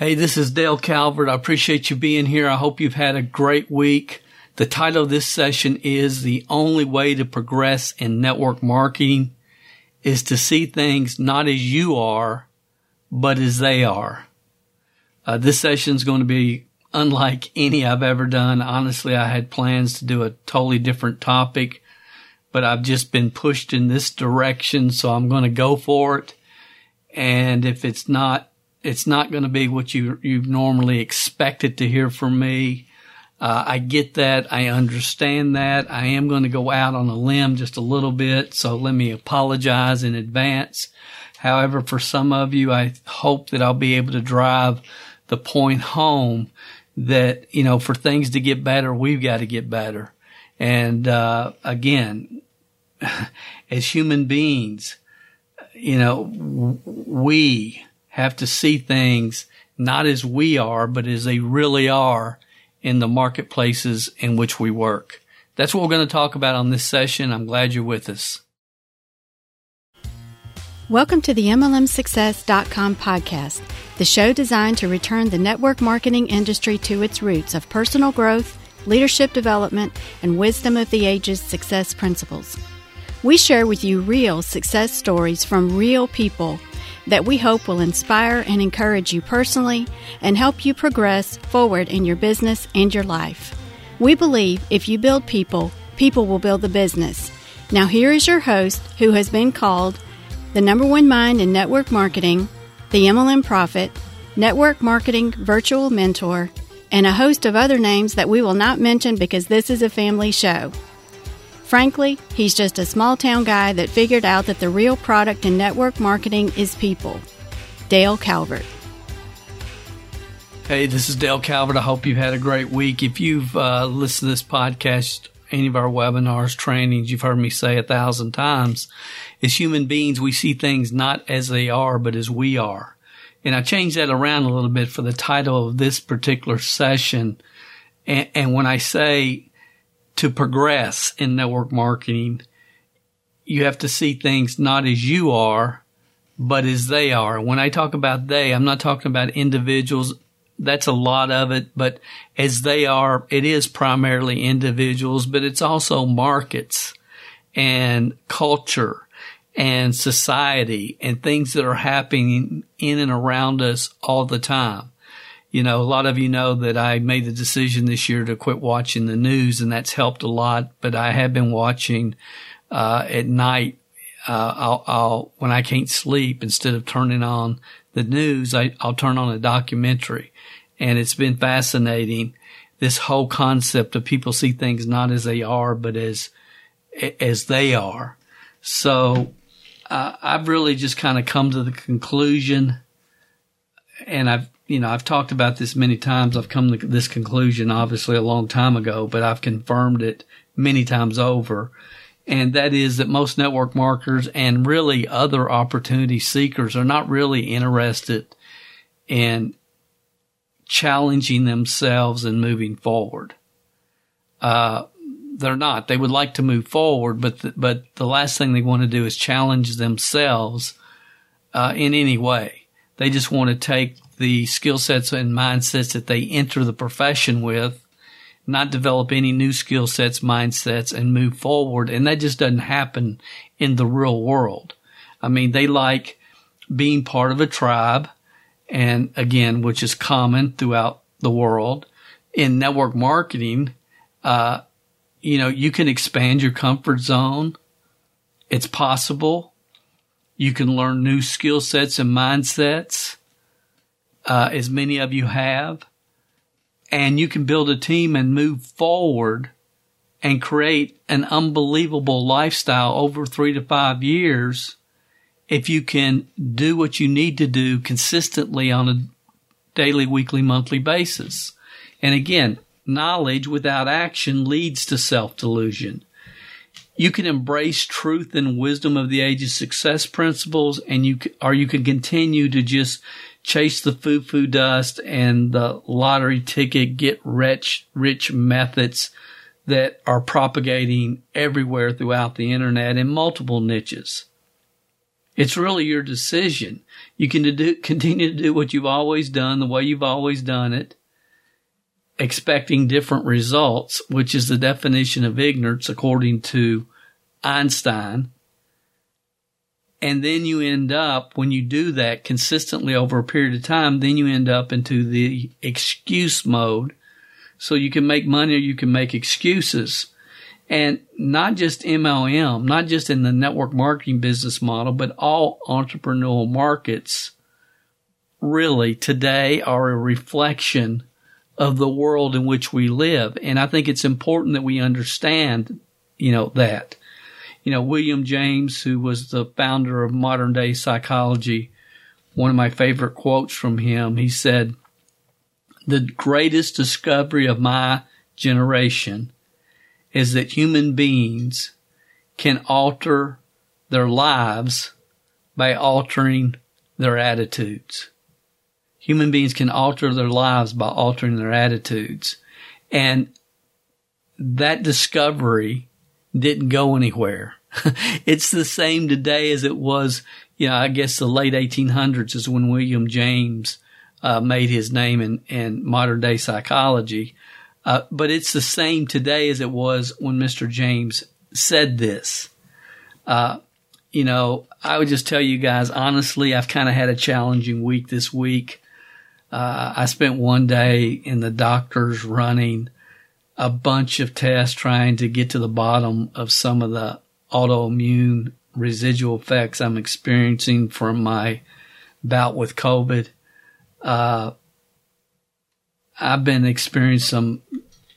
Hey, this is Dale Calvert. I appreciate you being here. I hope you've had a great week. The title of this session is The Only Way to Progress in Network Marketing is to see things not as you are, but as they are. Uh, this session is going to be unlike any I've ever done. Honestly, I had plans to do a totally different topic, but I've just been pushed in this direction. So I'm going to go for it. And if it's not it's not going to be what you you normally expected to hear from me. Uh, I get that. I understand that. I am going to go out on a limb just a little bit, so let me apologize in advance. However, for some of you, I hope that I'll be able to drive the point home that you know for things to get better, we've got to get better. And uh, again, as human beings, you know, we have to see things not as we are, but as they really are in the marketplaces in which we work. That's what we're going to talk about on this session. I'm glad you're with us. Welcome to the MLMSuccess.com podcast, the show designed to return the network marketing industry to its roots of personal growth, leadership development, and wisdom of the ages success principles. We share with you real success stories from real people that we hope will inspire and encourage you personally and help you progress forward in your business and your life. We believe if you build people, people will build the business. Now, here is your host who has been called the number one mind in network marketing, the MLM Prophet, network marketing virtual mentor, and a host of other names that we will not mention because this is a family show. Frankly, he's just a small town guy that figured out that the real product in network marketing is people. Dale Calvert. Hey, this is Dale Calvert. I hope you've had a great week. If you've uh, listened to this podcast, any of our webinars, trainings, you've heard me say a thousand times, as human beings, we see things not as they are, but as we are. And I changed that around a little bit for the title of this particular session. And, and when I say to progress in network marketing, you have to see things not as you are, but as they are. When I talk about they, I'm not talking about individuals. That's a lot of it, but as they are, it is primarily individuals, but it's also markets and culture and society and things that are happening in and around us all the time you know, a lot of you know that I made the decision this year to quit watching the news and that's helped a lot, but I have been watching, uh, at night. Uh, I'll, I'll, when I can't sleep, instead of turning on the news, I, I'll turn on a documentary and it's been fascinating. This whole concept of people see things not as they are, but as, as they are. So, uh, I've really just kind of come to the conclusion and I've, you know, I've talked about this many times. I've come to this conclusion, obviously, a long time ago, but I've confirmed it many times over. And that is that most network marketers and really other opportunity seekers are not really interested in challenging themselves and moving forward. Uh, they're not. They would like to move forward, but the, but the last thing they want to do is challenge themselves uh, in any way. They just want to take the skill sets and mindsets that they enter the profession with, not develop any new skill sets, mindsets, and move forward. And that just doesn't happen in the real world. I mean, they like being part of a tribe, and again, which is common throughout the world. In network marketing, uh, you know, you can expand your comfort zone. It's possible. You can learn new skill sets and mindsets uh, as many of you have, and you can build a team and move forward and create an unbelievable lifestyle over three to five years if you can do what you need to do consistently on a daily, weekly, monthly basis. And again, knowledge without action leads to self delusion. You can embrace truth and wisdom of the age's success principles and you, or you can continue to just chase the foo foo dust and the lottery ticket get rich, rich methods that are propagating everywhere throughout the internet in multiple niches. It's really your decision. You can do, continue to do what you've always done, the way you've always done it, expecting different results, which is the definition of ignorance according to Einstein. And then you end up, when you do that consistently over a period of time, then you end up into the excuse mode. So you can make money or you can make excuses. And not just MLM, not just in the network marketing business model, but all entrepreneurial markets really today are a reflection of the world in which we live. And I think it's important that we understand, you know, that. You know, William James, who was the founder of modern day psychology, one of my favorite quotes from him, he said, the greatest discovery of my generation is that human beings can alter their lives by altering their attitudes. Human beings can alter their lives by altering their attitudes. And that discovery didn't go anywhere. it's the same today as it was, you know, I guess the late 1800s is when William James uh, made his name in, in modern day psychology. Uh, but it's the same today as it was when Mr. James said this. Uh, you know, I would just tell you guys honestly, I've kind of had a challenging week this week. Uh, I spent one day in the doctors running a bunch of tests trying to get to the bottom of some of the autoimmune residual effects I'm experiencing from my bout with COVID. Uh, I've been experiencing some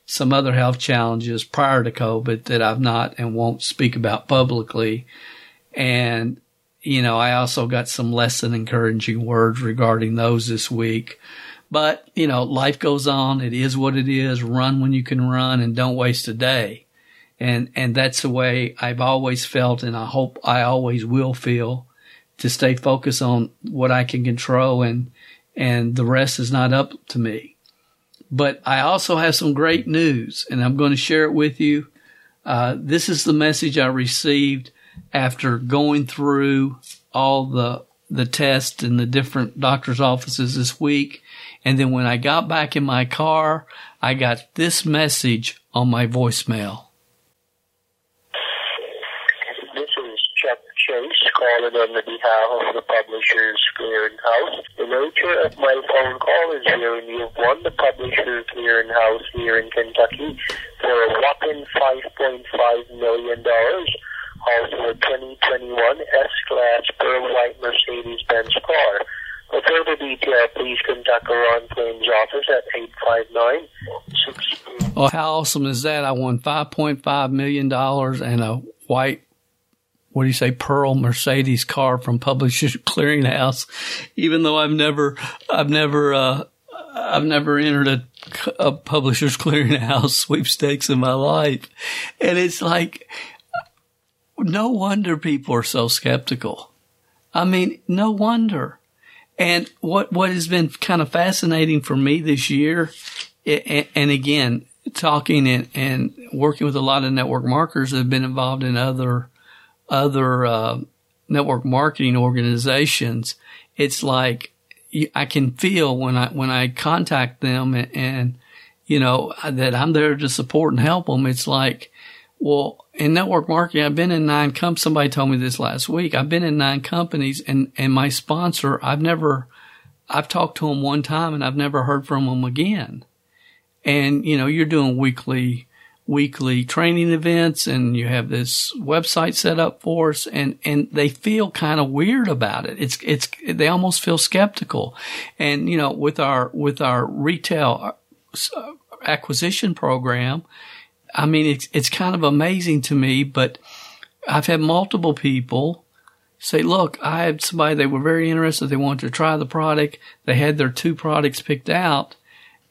some other health challenges prior to COVID that I've not and won't speak about publicly. And, you know, I also got some less than encouraging words regarding those this week. But, you know, life goes on. It is what it is. Run when you can run and don't waste a day. And, and that's the way I've always felt. And I hope I always will feel to stay focused on what I can control and, and the rest is not up to me. But I also have some great news, and I'm going to share it with you. Uh, this is the message I received after going through all the the tests in the different doctor's offices this week. And then when I got back in my car, I got this message on my voicemail. This is Chuck Chase calling on the behalf of the Publishers Clearinghouse. The nature of my phone call is hearing you've won the Publishers Clearinghouse here in Kentucky for a whopping $5.5 million. Also a 2021 S-Class Pearl White Mercedes-Benz car. For further detail, please contact our on claims office at 859 Oh, how awesome is that? I won $5.5 million and a white what do you say, Pearl Mercedes car from Publishers Clearinghouse, even though I've never, I've never, uh, I've never entered a, a Publishers Clearinghouse sweepstakes in my life. And it's like, no wonder people are so skeptical. I mean, no wonder. And what, what has been kind of fascinating for me this year, and, again, talking and, and working with a lot of network marketers that have been involved in other other uh, network marketing organizations, it's like I can feel when I when I contact them and, and you know that I'm there to support and help them. It's like, well, in network marketing, I've been in nine companies. Somebody told me this last week. I've been in nine companies, and and my sponsor, I've never, I've talked to him one time, and I've never heard from him again. And you know, you're doing weekly weekly training events and you have this website set up for us and, and they feel kind of weird about it. It's, it's, they almost feel skeptical. And, you know, with our, with our retail uh, acquisition program, I mean, it's, it's kind of amazing to me, but I've had multiple people say, look, I had somebody, they were very interested. They wanted to try the product. They had their two products picked out.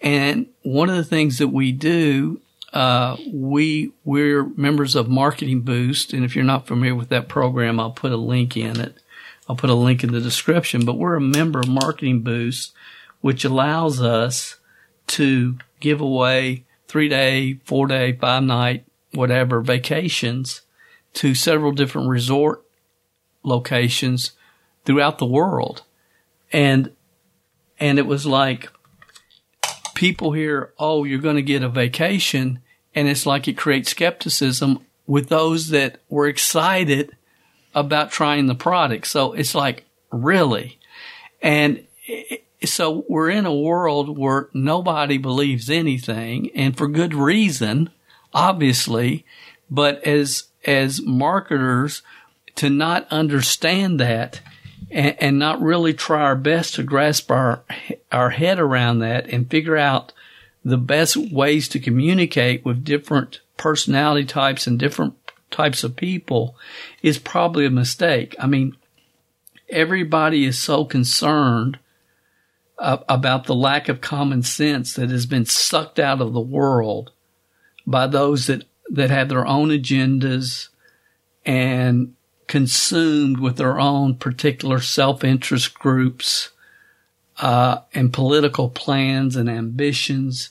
And one of the things that we do uh, we we're members of Marketing Boost, and if you're not familiar with that program, I'll put a link in it. I'll put a link in the description. But we're a member of Marketing Boost, which allows us to give away three day, four day, five night, whatever vacations to several different resort locations throughout the world. And, and it was like people hear, oh, you're going to get a vacation. And it's like it creates skepticism with those that were excited about trying the product. So it's like, really? And so we're in a world where nobody believes anything and for good reason, obviously. But as, as marketers, to not understand that and, and, not really try our best to grasp our our head around that and figure out the best ways to communicate with different personality types and different types of people is probably a mistake. I mean, everybody is so concerned uh, about the lack of common sense that has been sucked out of the world by those that that have their own agendas and consumed with their own particular self-interest groups uh, and political plans and ambitions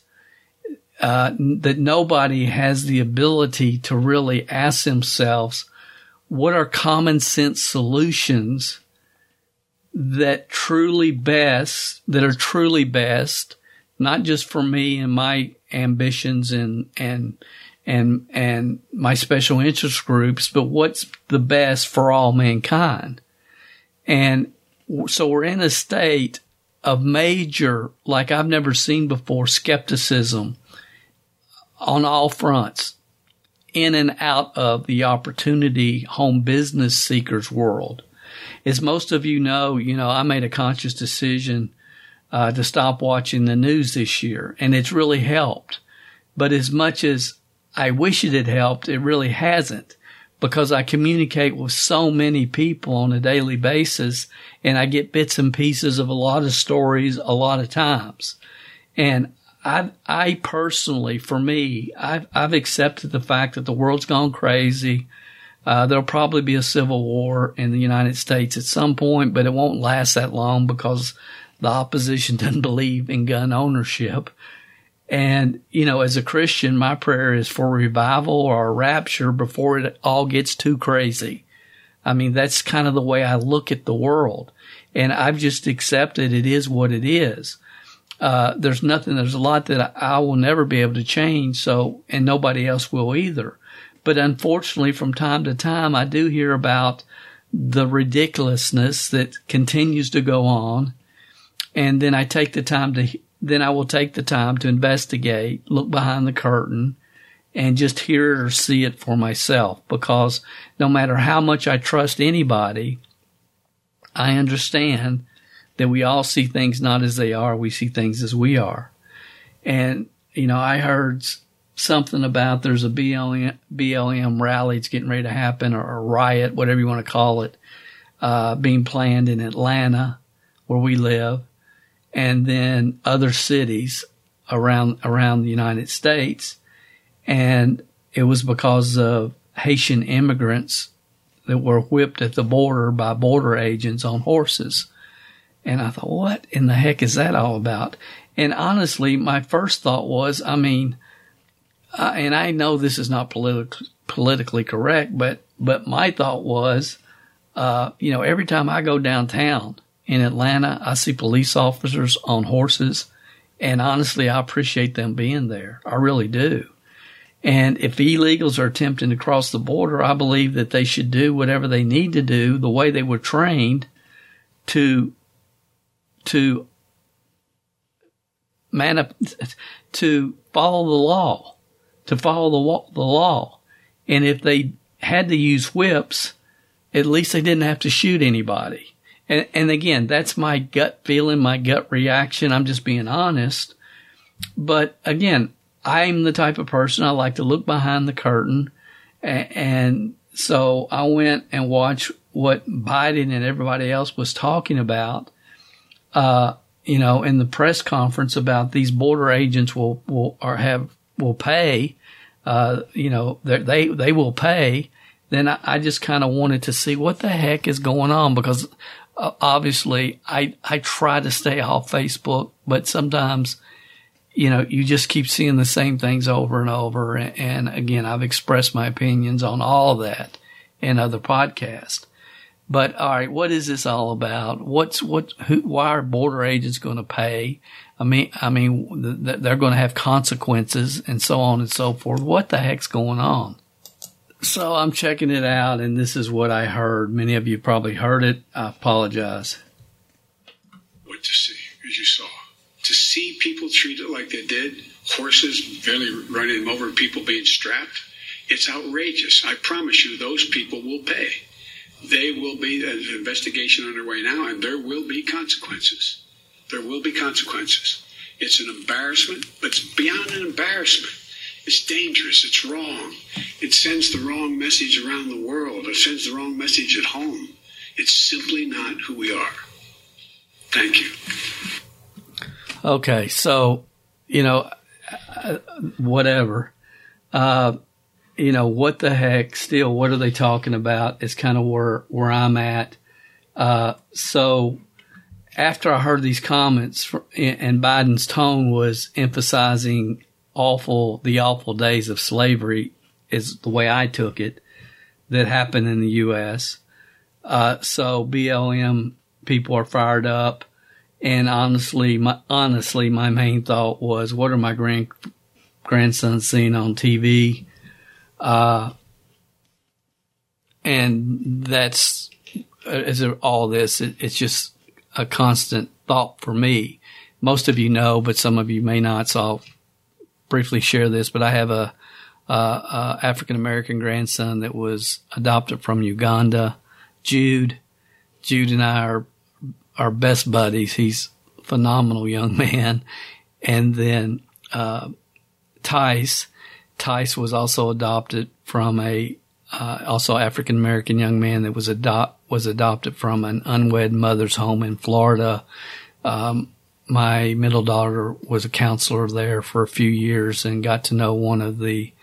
uh, that nobody has the ability to really ask themselves what are common sense solutions that truly best that are truly best not just for me and my ambitions and and and and my special interest groups, but what's the best for all mankind. And so we're in a state of major, like I've never seen before, skepticism on all fronts, in and out of the opportunity home business seekers world. As most of you know, you know, I made a conscious decision uh, to stop watching the news this year, and it's really helped. But as much as I wish it had helped. It really hasn't because I communicate with so many people on a daily basis and I get bits and pieces of a lot of stories a lot of times. And I, I personally, for me, I've, I've accepted the fact that the world's gone crazy. Uh, there'll probably be a civil war in the United States at some point, but it won't last that long because the opposition doesn't believe in gun ownership. And, you know, as a Christian, my prayer is for revival or rapture before it all gets too crazy. I mean, that's kind of the way I look at the world. And I've just accepted it is what it is. Uh, there's nothing, there's a lot that I, will never be able to change. So, and nobody else will either. But unfortunately, from time to time, I do hear about the ridiculousness that continues to go on. And then I take the time to then I will take the time to investigate, look behind the curtain, and just hear it or see it for myself. Because no matter how much I trust anybody, I understand that we all see things not as they are. We see things as we are. And, you know, I heard something about there's a BLM, BLM rally that's getting ready to happen or a riot, whatever you want to call it, uh, being planned in Atlanta where we live and then other cities around around the United States, and it was because of Haitian immigrants that were whipped at the border by border agents on horses. And I thought, what in the heck is that all about? And honestly, my first thought was, I mean, uh, and I know this is not politi- politically correct, but but my thought was, uh, you know, every time I go downtown in Atlanta. I see police officers on horses, and honestly, I appreciate them being there. I really do. And if illegals are attempting to cross the border, I believe that they should do whatever they need to do the way they were trained to to man to follow the law, to follow the the law. And if they had to use whips, at least they didn't have to shoot anybody. And, and again, that's my gut feeling, my gut reaction. I'm just being honest. But again, I'm the type of person I like to look behind the curtain. And, so I went and watched what Biden and everybody else was talking about, uh, you know, in the press conference about these border agents will, will, or have, will pay, uh, you know, they, they will pay. Then I, I just kind of wanted to see what the heck is going on because uh, obviously I, I try to stay off Facebook, but sometimes, you know, you just keep seeing the same things over and over. And, and again, I've expressed my opinions on all that in other podcasts. But all right, what is this all about? What's what? Who? Why are border agents going to pay? I mean, I mean, they're going to have consequences and so on and so forth. What the heck's going on? So I'm checking it out, and this is what I heard. Many of you probably heard it. I apologize. What to see, as you saw, to see people treated like they did, horses barely running them over, people being strapped. It's outrageous. I promise you, those people will pay. They will be an investigation underway now, and there will be consequences. There will be consequences. It's an embarrassment, but it's beyond an embarrassment. It's dangerous. It's wrong. It sends the wrong message around the world. It sends the wrong message at home. It's simply not who we are. Thank you. Okay, so you know, whatever. Uh, you know, what the heck? Still, what are they talking about? Is kind of where where I'm at. Uh, so after I heard these comments and Biden's tone was emphasizing awful, the awful days of slavery is the way I took it that happened in the U.S. Uh, so BLM people are fired up. And honestly, my, honestly, my main thought was, what are my grand, grandsons seeing on TV? Uh, and that's, as all this, it, it's just a constant thought for me. Most of you know, but some of you may not. So I'll briefly share this, but I have a, a, a African American grandson that was adopted from Uganda, Jude. Jude and I are, our best buddies. He's a phenomenal young man. And then, uh, Tice, Tice was also adopted from a uh, also African American young man that was adopt was adopted from an unwed mother's home in Florida. Um, my middle daughter was a counselor there for a few years and got to know one of the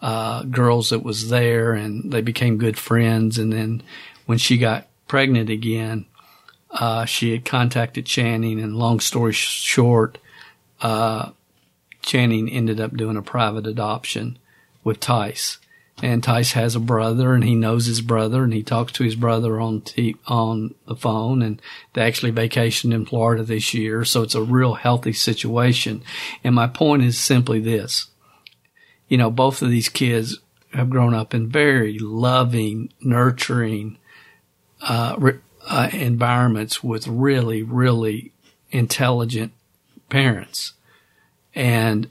uh, girls that was there, and they became good friends. And then when she got pregnant again, uh, she had contacted Channing, and long story short, uh, Channing ended up doing a private adoption with Tice. And Tice has a brother and he knows his brother and he talks to his brother on t- on the phone and they actually vacationed in Florida this year. So it's a real healthy situation. And my point is simply this. You know, both of these kids have grown up in very loving, nurturing, uh, uh, environments with really, really intelligent parents. And,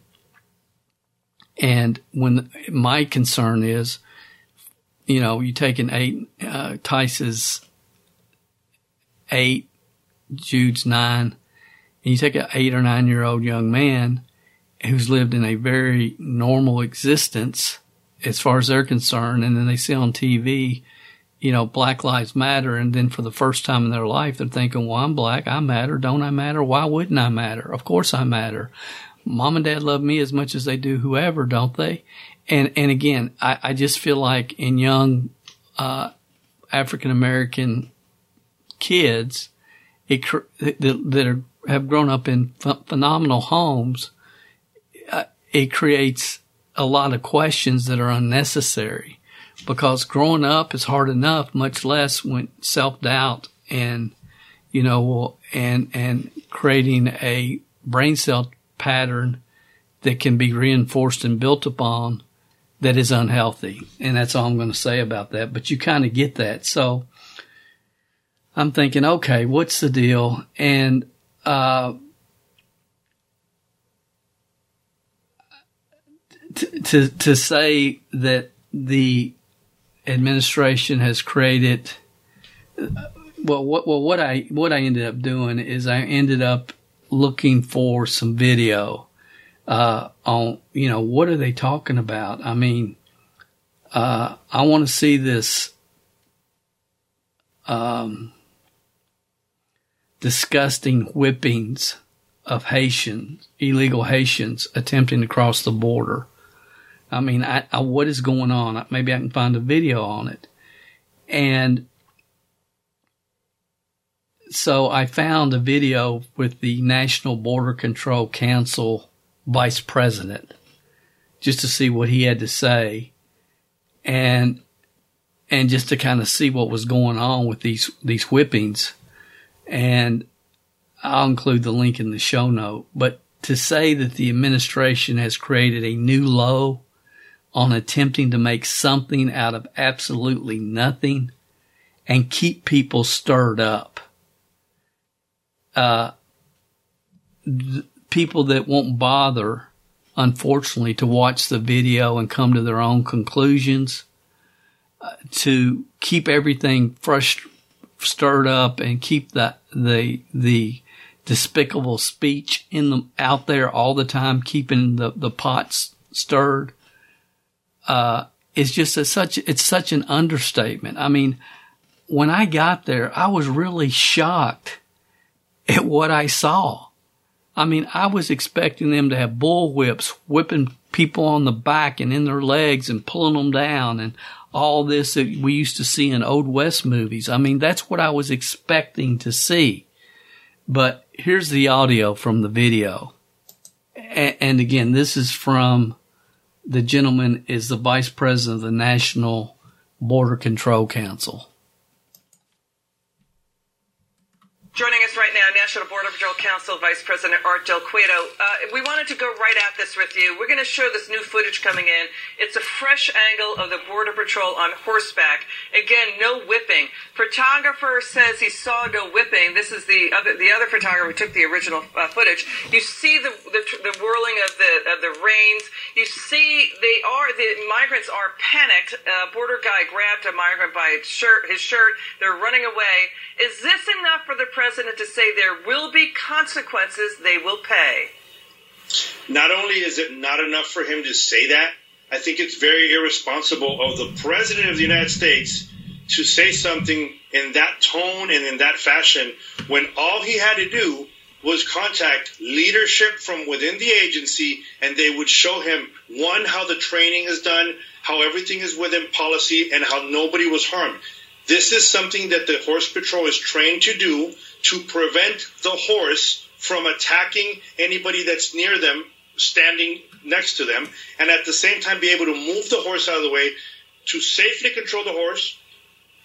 and when my concern is, you know, you take an eight, uh, Tice's eight, Jude's nine, and you take an eight or nine year old young man who's lived in a very normal existence as far as they're concerned, and then they see on TV, you know, Black Lives Matter, and then for the first time in their life, they're thinking, well, I'm black, I matter, don't I matter? Why wouldn't I matter? Of course I matter mom and dad love me as much as they do whoever, don't they? And and again, I, I just feel like in young uh, African American kids, it, that, that are, have grown up in ph- phenomenal homes, uh, it creates a lot of questions that are unnecessary because growing up is hard enough, much less when self doubt and, you know, and, and creating a brain cell pattern that can be reinforced and built upon that is unhealthy. And that's all I'm going to say about that. But you kind of get that. So I'm thinking, okay, what's the deal? And, uh, to, to, say that the administration has created, well, what, well, what I, what I ended up doing is I ended up looking for some video uh, on, you know, what are they talking about? I mean, uh, I want to see this um, disgusting whippings of Haitians, illegal Haitians attempting to cross the border. I mean, I, I, what is going on? Maybe I can find a video on it. And so I found a video with the National Border Control Council vice president just to see what he had to say. And and just to kind of see what was going on with these these whippings. And I'll include the link in the show note. But to say that the administration has created a new low on attempting to make something out of absolutely nothing and keep people stirred up. Uh, people that won't bother, unfortunately, to watch the video and come to their own conclusions, uh, to keep everything fresh, stirred up and keep the, the, the despicable speech in the, out there all the time, keeping the, the pots stirred uh, is just a, such it's such an understatement. I mean, when I got there, I was really shocked at what I saw. I mean, I was expecting them to have bull whips, whipping people on the back and in their legs and pulling them down and all this that we used to see in Old West movies. I mean, that's what I was expecting to see. But here's the audio from the video. And, again, this is from the gentleman is the vice president of the National Border Control Council. Joining us National Border Patrol Council Vice President Art Del Cueto. Uh, we wanted to go right at this with you. We're going to show this new footage coming in. It's a fresh angle of the Border Patrol on horseback. Again, no whipping. Photographer says he saw no whipping. This is the other the other photographer who took the original uh, footage. You see the, the, the whirling of the of the reins. You see they are the migrants are panicked. Uh, border guy grabbed a migrant by his shirt. His shirt. They're running away. Is this enough for the president to say there will be consequences? They will pay. Not only is it not enough for him to say that, I think it's very irresponsible of the president of the United States to say something in that tone and in that fashion when all he had to do was contact leadership from within the agency and they would show him one how the training is done how everything is within policy and how nobody was harmed this is something that the horse patrol is trained to do to prevent the horse from attacking anybody that's near them standing next to them and at the same time be able to move the horse out of the way to safely control the horse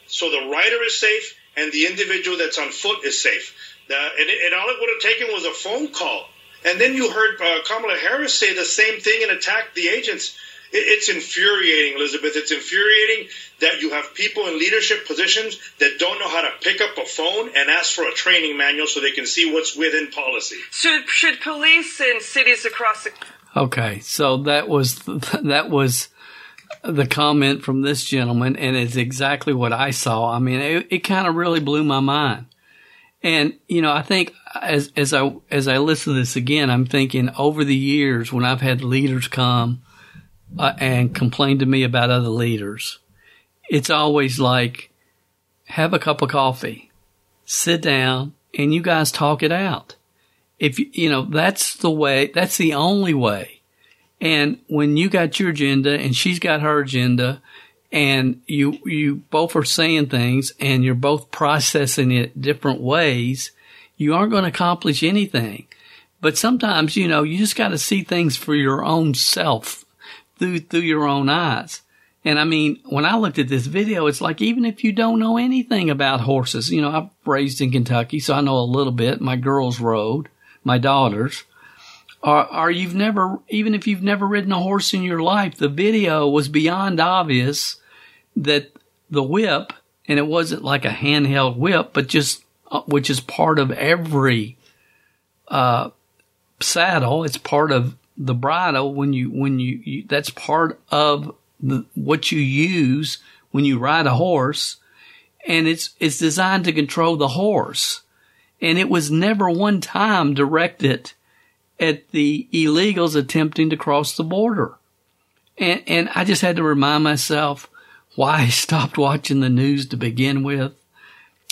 so the rider is safe and the individual that's on foot is safe. And, and, all it would have taken was a phone call. And then you heard uh, Kamala Harris say the same thing and attack the agents. It, it's infuriating, Elizabeth. It's infuriating that you have people in leadership positions that don't know how to pick up a phone and ask for a training manual so they can see what's within policy. Should should police in cities across the Okay, so that was that was the comment from this gentleman, and it's exactly what I saw. I mean, it, it kind of really blew my mind. And you know, I think as as I as I listen to this again, I'm thinking over the years when I've had leaders come uh, and complain to me about other leaders, it's always like, have a cup of coffee, sit down, and you guys talk it out. If you, you know, that's the way, that's the only way and when you got your agenda and she's got her agenda and you, you both are saying things and you're both processing it different ways, you aren't going to accomplish anything. But sometimes, you know, you just got to see things for your own self through, through your own eyes. And I mean, when I looked at this video, it's like even if you don't know anything about horses, you know, I'm raised in Kentucky, so I know a little bit. My girls rode, my daughters or, or you've never, even if you've never ridden a horse in your life, the video was beyond obvious that the whip, and it wasn't like a handheld whip, but just, uh, which is part of every, uh, saddle. It's part of the bridle when you, when you, you that's part of the, what you use when you ride a horse. And it's, it's designed to control the horse. And it was never one time directed at the illegals attempting to cross the border. And, and I just had to remind myself why I stopped watching the news to begin with.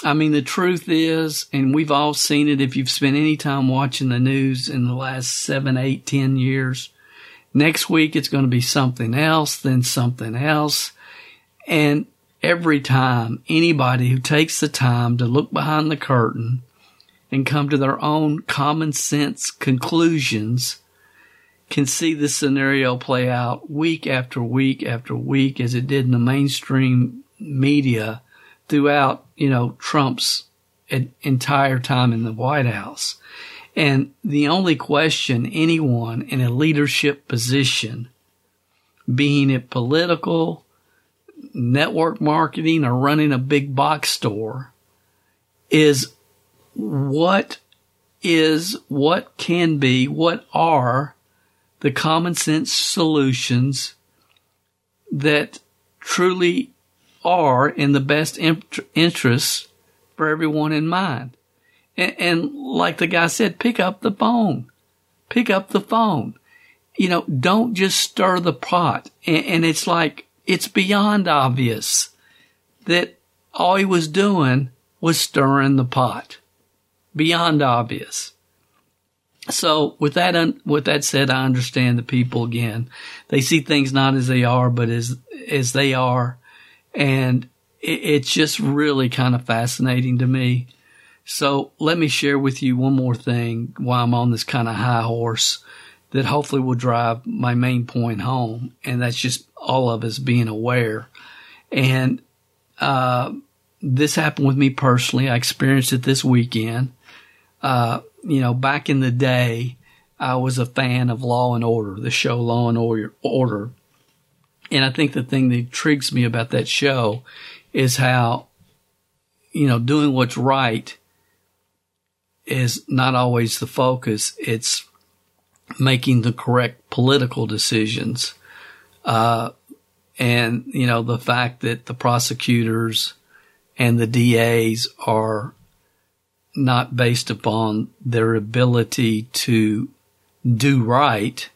I mean, the truth is, and we've all seen it if you've spent any time watching the news in the last seven, eight, ten years. Next week it's going to be something else, then something else. And every time anybody who takes the time to look behind the curtain and come to their own common sense conclusions can see this scenario play out week after week after week as it did in the mainstream media throughout, you know, Trump's entire time in the White House. And the only question anyone in a leadership position, being it political, network marketing, or running a big box store, is what is, what can be, what are the common sense solutions that truly are in the best interests for everyone in mind. And, and, like the guy said, pick up the phone. Pick up the phone. You know, don't just stir the pot. And, and it's like, it's beyond obvious that all he was doing was stirring the pot. Beyond obvious. So with that, un- with that said, I understand the people again. They see things not as they are, but as, as they are. And it, it's just really kind of fascinating to me. So let me share with you one more thing while I'm on this kind of high horse that hopefully will drive my main point home. And that's just all of us being aware. And, uh, this happened with me personally. I experienced it this weekend. Uh, you know, back in the day, I was a fan of Law and Order, the show Law and Order. And I think the thing that intrigues me about that show is how, you know, doing what's right is not always the focus. It's making the correct political decisions. Uh, and, you know, the fact that the prosecutors and the DAs are not based upon their ability to do right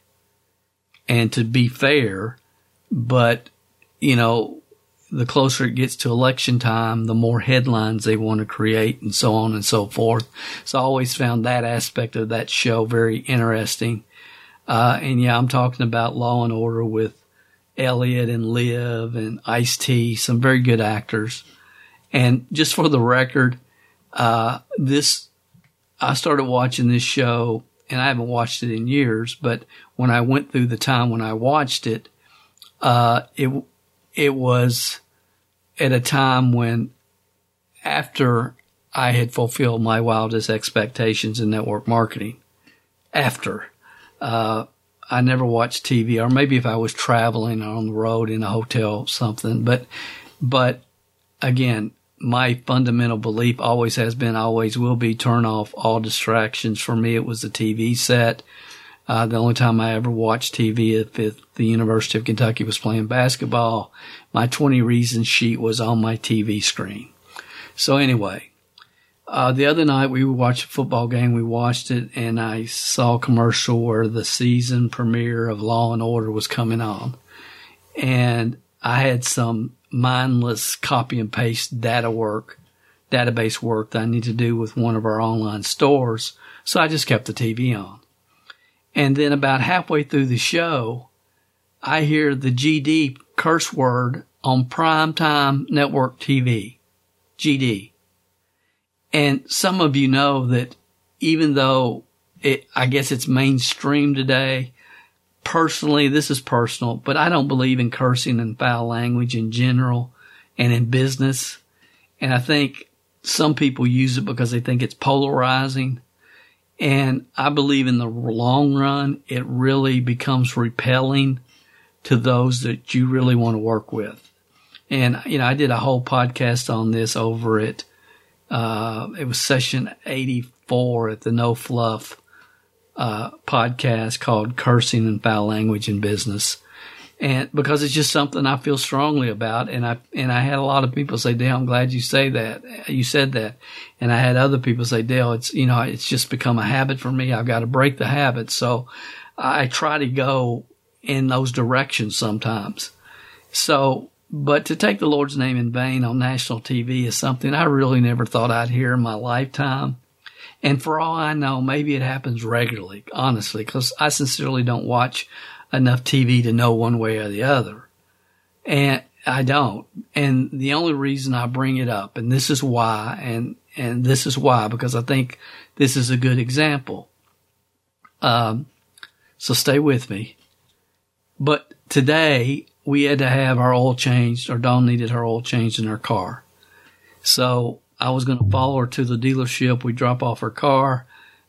and to be fair, but, you know, the closer it gets to election time, the more headlines they want to create and so on and so forth. So I always found that aspect of that show very interesting. Uh, and yeah, I'm talking about Law and Order with Elliot and Liv and Ice T, some very good actors. And just for the record, uh, this, I started watching this show and I haven't watched it in years, but when I went through the time when I watched it, uh, it, it was at a time when after I had fulfilled my wildest expectations in network marketing, after, uh, I never watched TV or maybe if I was traveling on the road in a hotel, something, but, but again, my fundamental belief always has been, always will be turn off all distractions. For me, it was the TV set. Uh, the only time I ever watched TV if, if the University of Kentucky was playing basketball, my 20 reasons sheet was on my TV screen. So anyway, uh, the other night we watched a football game. We watched it and I saw a commercial where the season premiere of Law and Order was coming on. And I had some mindless copy and paste data work, database work that I need to do with one of our online stores. So I just kept the TV on. And then about halfway through the show, I hear the GD curse word on primetime network TV. GD. And some of you know that even though it, I guess it's mainstream today, personally, this is personal, but I don't believe in cursing and foul language in general and in business. And I think some people use it because they think it's polarizing. And I believe in the long run, it really becomes repelling to those that you really want to work with. And, you know, I did a whole podcast on this over at, uh, it was session 84 at the No Fluff uh, podcast called Cursing and Foul Language in Business. And because it's just something I feel strongly about. And I, and I had a lot of people say, Dale, I'm glad you say that. You said that. And I had other people say, Dale, it's, you know, it's just become a habit for me. I've got to break the habit. So I try to go in those directions sometimes. So, but to take the Lord's name in vain on national TV is something I really never thought I'd hear in my lifetime. And for all I know, maybe it happens regularly, honestly, because I sincerely don't watch enough TV to know one way or the other. And I don't. And the only reason I bring it up, and this is why, and, and this is why, because I think this is a good example. Um, so stay with me. But today, we had to have our oil changed, or Dawn needed her oil changed in her car. So I was going to follow her to the dealership. We drop off her car.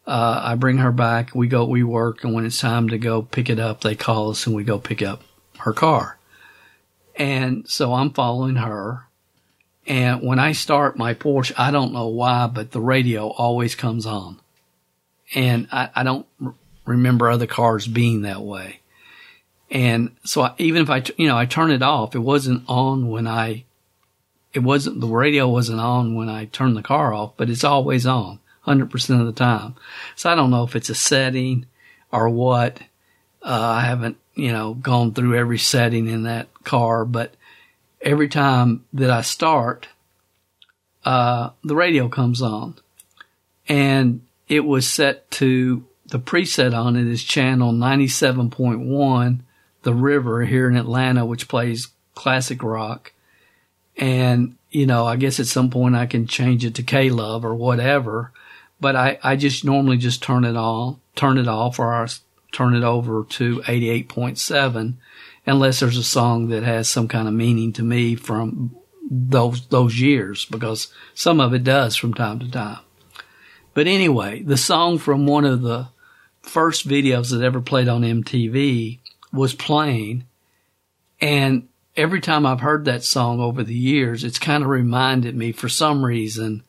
Uh, I bring her back. We go, we work. And when it's time to go pick it up, they call us and we go pick up her car. And so I'm following her. And when I start my Porsche, I don't know why, but the radio always comes on. And I, I don't remember other cars being that way. And so I, even if I, you know, I turn it off, it wasn't on when I, it wasn't, the radio wasn't on when I turned the car off, but it's always on 100% of the time. So I don't know if it's a setting or what. Uh, I haven't, you know, gone through every setting in that car, but every time that I start, uh, the radio comes on and it was set to the preset on it is channel 97.1, the river here in Atlanta, which plays classic rock. And, you know, I guess at some point I can change it to K Love or whatever, but I, I just normally just turn it on, turn it off or I turn it over to 88.7 unless there's a song that has some kind of meaning to me from those, those years because some of it does from time to time. But anyway, the song from one of the first videos that ever played on MTV was playing. And every time I've heard that song over the years, it's kind of reminded me for some reason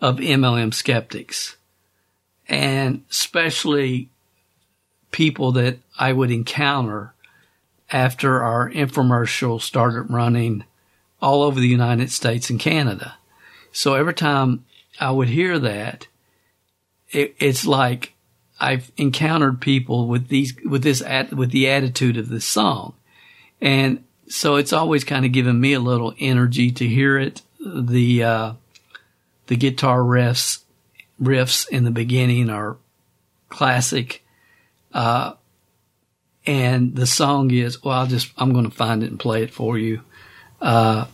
of MLM skeptics and especially people that I would encounter after our infomercial started running all over the United States and Canada. So every time I would hear that, it, it's like I've encountered people with these, with this, at with the attitude of this song. And so it's always kind of given me a little energy to hear it. The, uh, the guitar riffs, riffs in the beginning are classic. Uh, and the song is, well, I'll just, I'm going to find it and play it for you. Uh,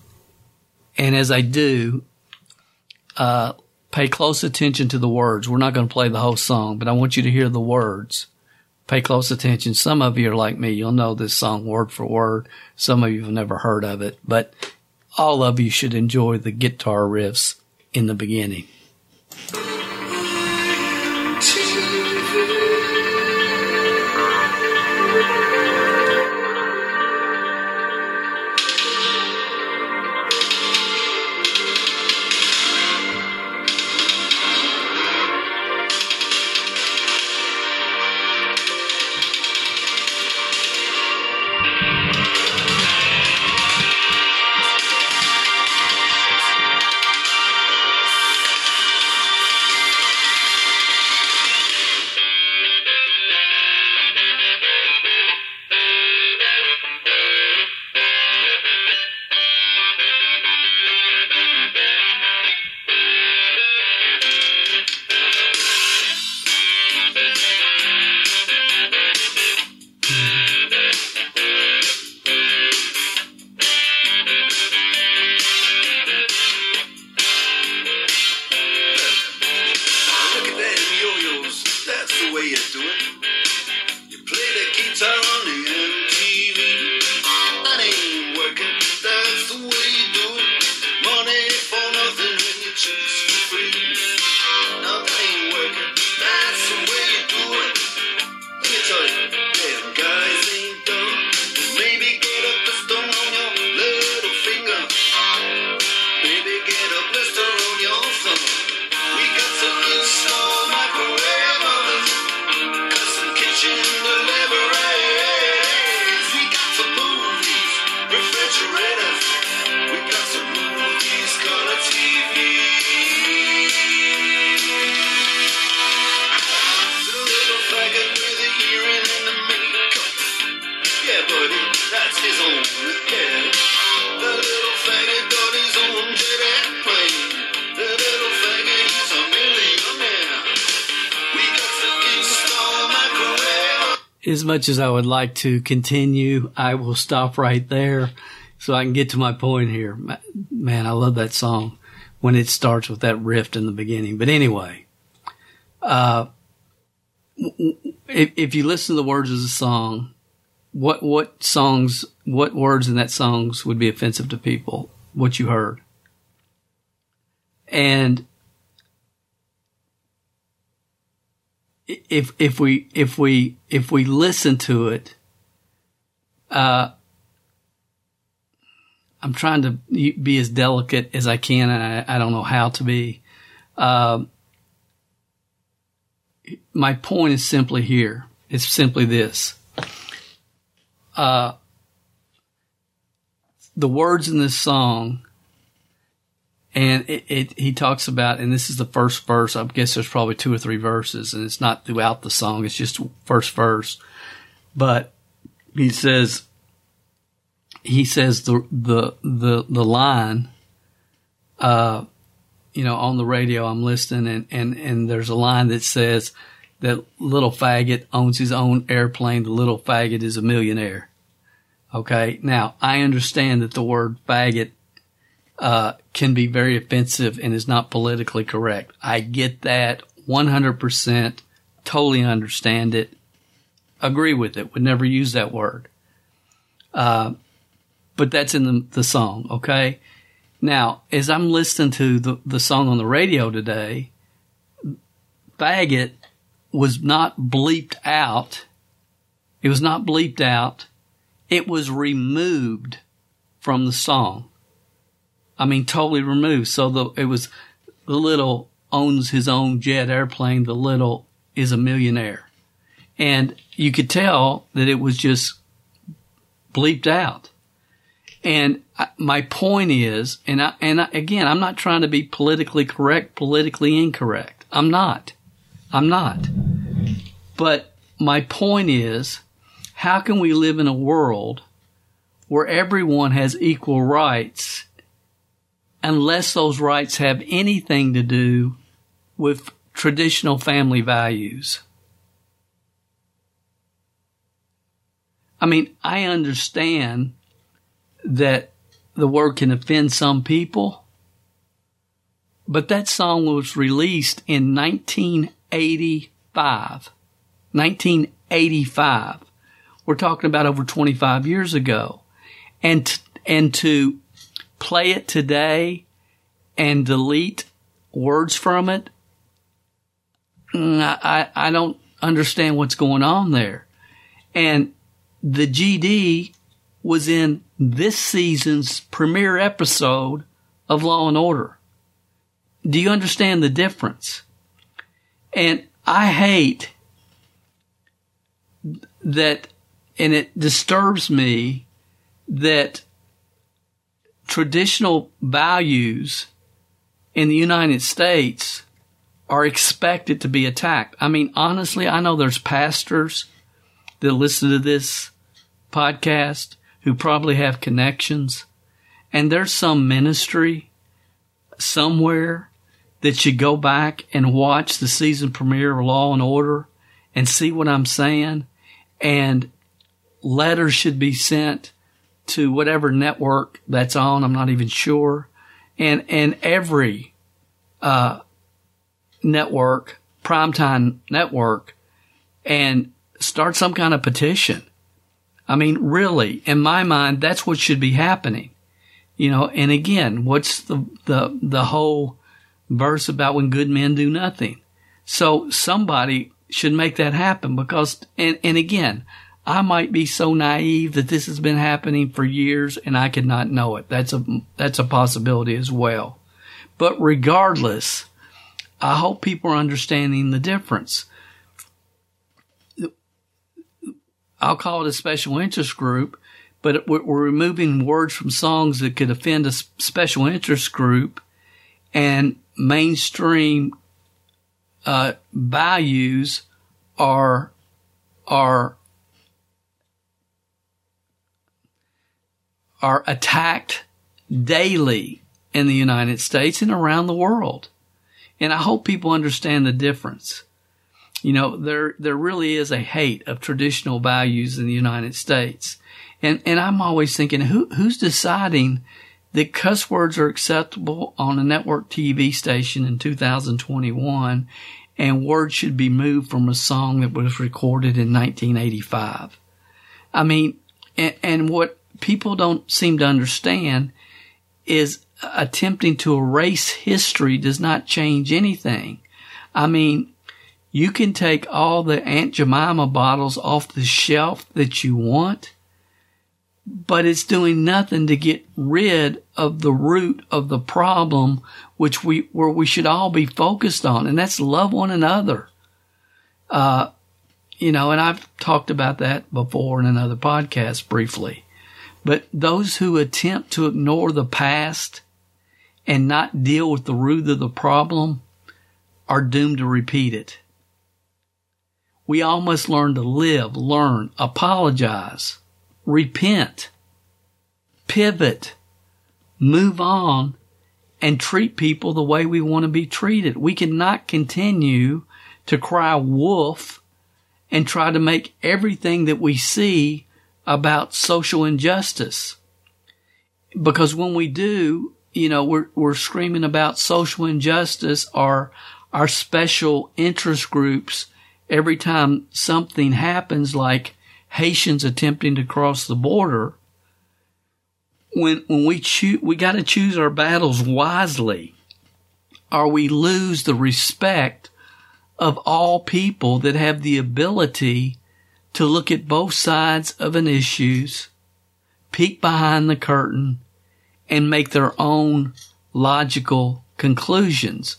and as I do, uh, pay close attention to the words. We're not going to play the whole song, but I want you to hear the words. Pay close attention. Some of you are like me. You'll know this song word for word. Some of you have never heard of it, but all of you should enjoy the guitar riffs in the beginning. Much as I would like to continue, I will stop right there so I can get to my point here. Man, I love that song when it starts with that riff in the beginning. But anyway, uh, if, if you listen to the words of the song, what what songs, what words in that songs would be offensive to people? What you heard, and if if we if we if we listen to it, uh, I'm trying to be as delicate as I can, and I, I don't know how to be. Uh, my point is simply here. It's simply this. Uh, the words in this song, and it, it, he talks about, and this is the first verse. I guess there's probably two or three verses, and it's not throughout the song. It's just first verse. But he says, he says the the the the line, uh, you know, on the radio. I'm listening, and and and there's a line that says that little faggot owns his own airplane. The little faggot is a millionaire. Okay, now I understand that the word faggot uh, can be very offensive and is not politically correct. I get that 100%. Totally understand it. Agree with it. Would never use that word. Uh, but that's in the, the song, okay? Now, as I'm listening to the, the song on the radio today, faggot was not bleeped out. It was not bleeped out. It was removed from the song. I mean, totally removed. So the, it was the little owns his own jet airplane. The little is a millionaire. And you could tell that it was just bleeped out. And my point is, and I, and I, again, I'm not trying to be politically correct, politically incorrect. I'm not. I'm not. But my point is, how can we live in a world where everyone has equal rights unless those rights have anything to do with traditional family values? I mean, I understand that the word can offend some people, but that song was released in 1985. 1985. We're talking about over 25 years ago. And, t- and to play it today and delete words from it, mm, I, I don't understand what's going on there. And the GD was in this season's premiere episode of Law and Order. Do you understand the difference? And I hate that, and it disturbs me that traditional values in the United States are expected to be attacked. I mean, honestly, I know there's pastors that listen to this podcast who probably have connections, and there's some ministry somewhere that should go back and watch the season premiere of Law and Order and see what I'm saying. And letters should be sent to whatever network that's on. I'm not even sure. And, and every, uh, network, primetime network, and start some kind of petition I mean, really, in my mind, that's what should be happening. You know, and again, what's the, the, the whole verse about when good men do nothing? So somebody should make that happen because, and, and again, I might be so naive that this has been happening for years and I could not know it. That's a, that's a possibility as well. But regardless, I hope people are understanding the difference. I'll call it a special interest group, but we're, removing words from songs that could offend a special interest group and mainstream uh, values are are are attacked daily in the United States and around the world. And I hope people understand the difference. You know, there, there really is a hate of traditional values in the United States. And, and I'm always thinking, who, who's deciding that cuss words are acceptable on a network TV station in 2021 and words should be moved from a song that was recorded in 1985? I mean, and, and what people don't seem to understand is attempting to erase history does not change anything. I mean, you can take all the Aunt Jemima bottles off the shelf that you want, but it's doing nothing to get rid of the root of the problem, which we, where we should all be focused on, and that's love one another. Uh, you know, and I've talked about that before in another podcast briefly. But those who attempt to ignore the past and not deal with the root of the problem are doomed to repeat it. We all must learn to live, learn, apologize, repent, pivot, move on, and treat people the way we want to be treated. We cannot continue to cry wolf and try to make everything that we see about social injustice. Because when we do, you know, we're, we're screaming about social injustice or our special interest groups every time something happens like Haitians attempting to cross the border. When, when we choose, we got to choose our battles wisely or we lose the respect of all people that have the ability to look at both sides of an issues, peek behind the curtain, and make their own logical conclusions.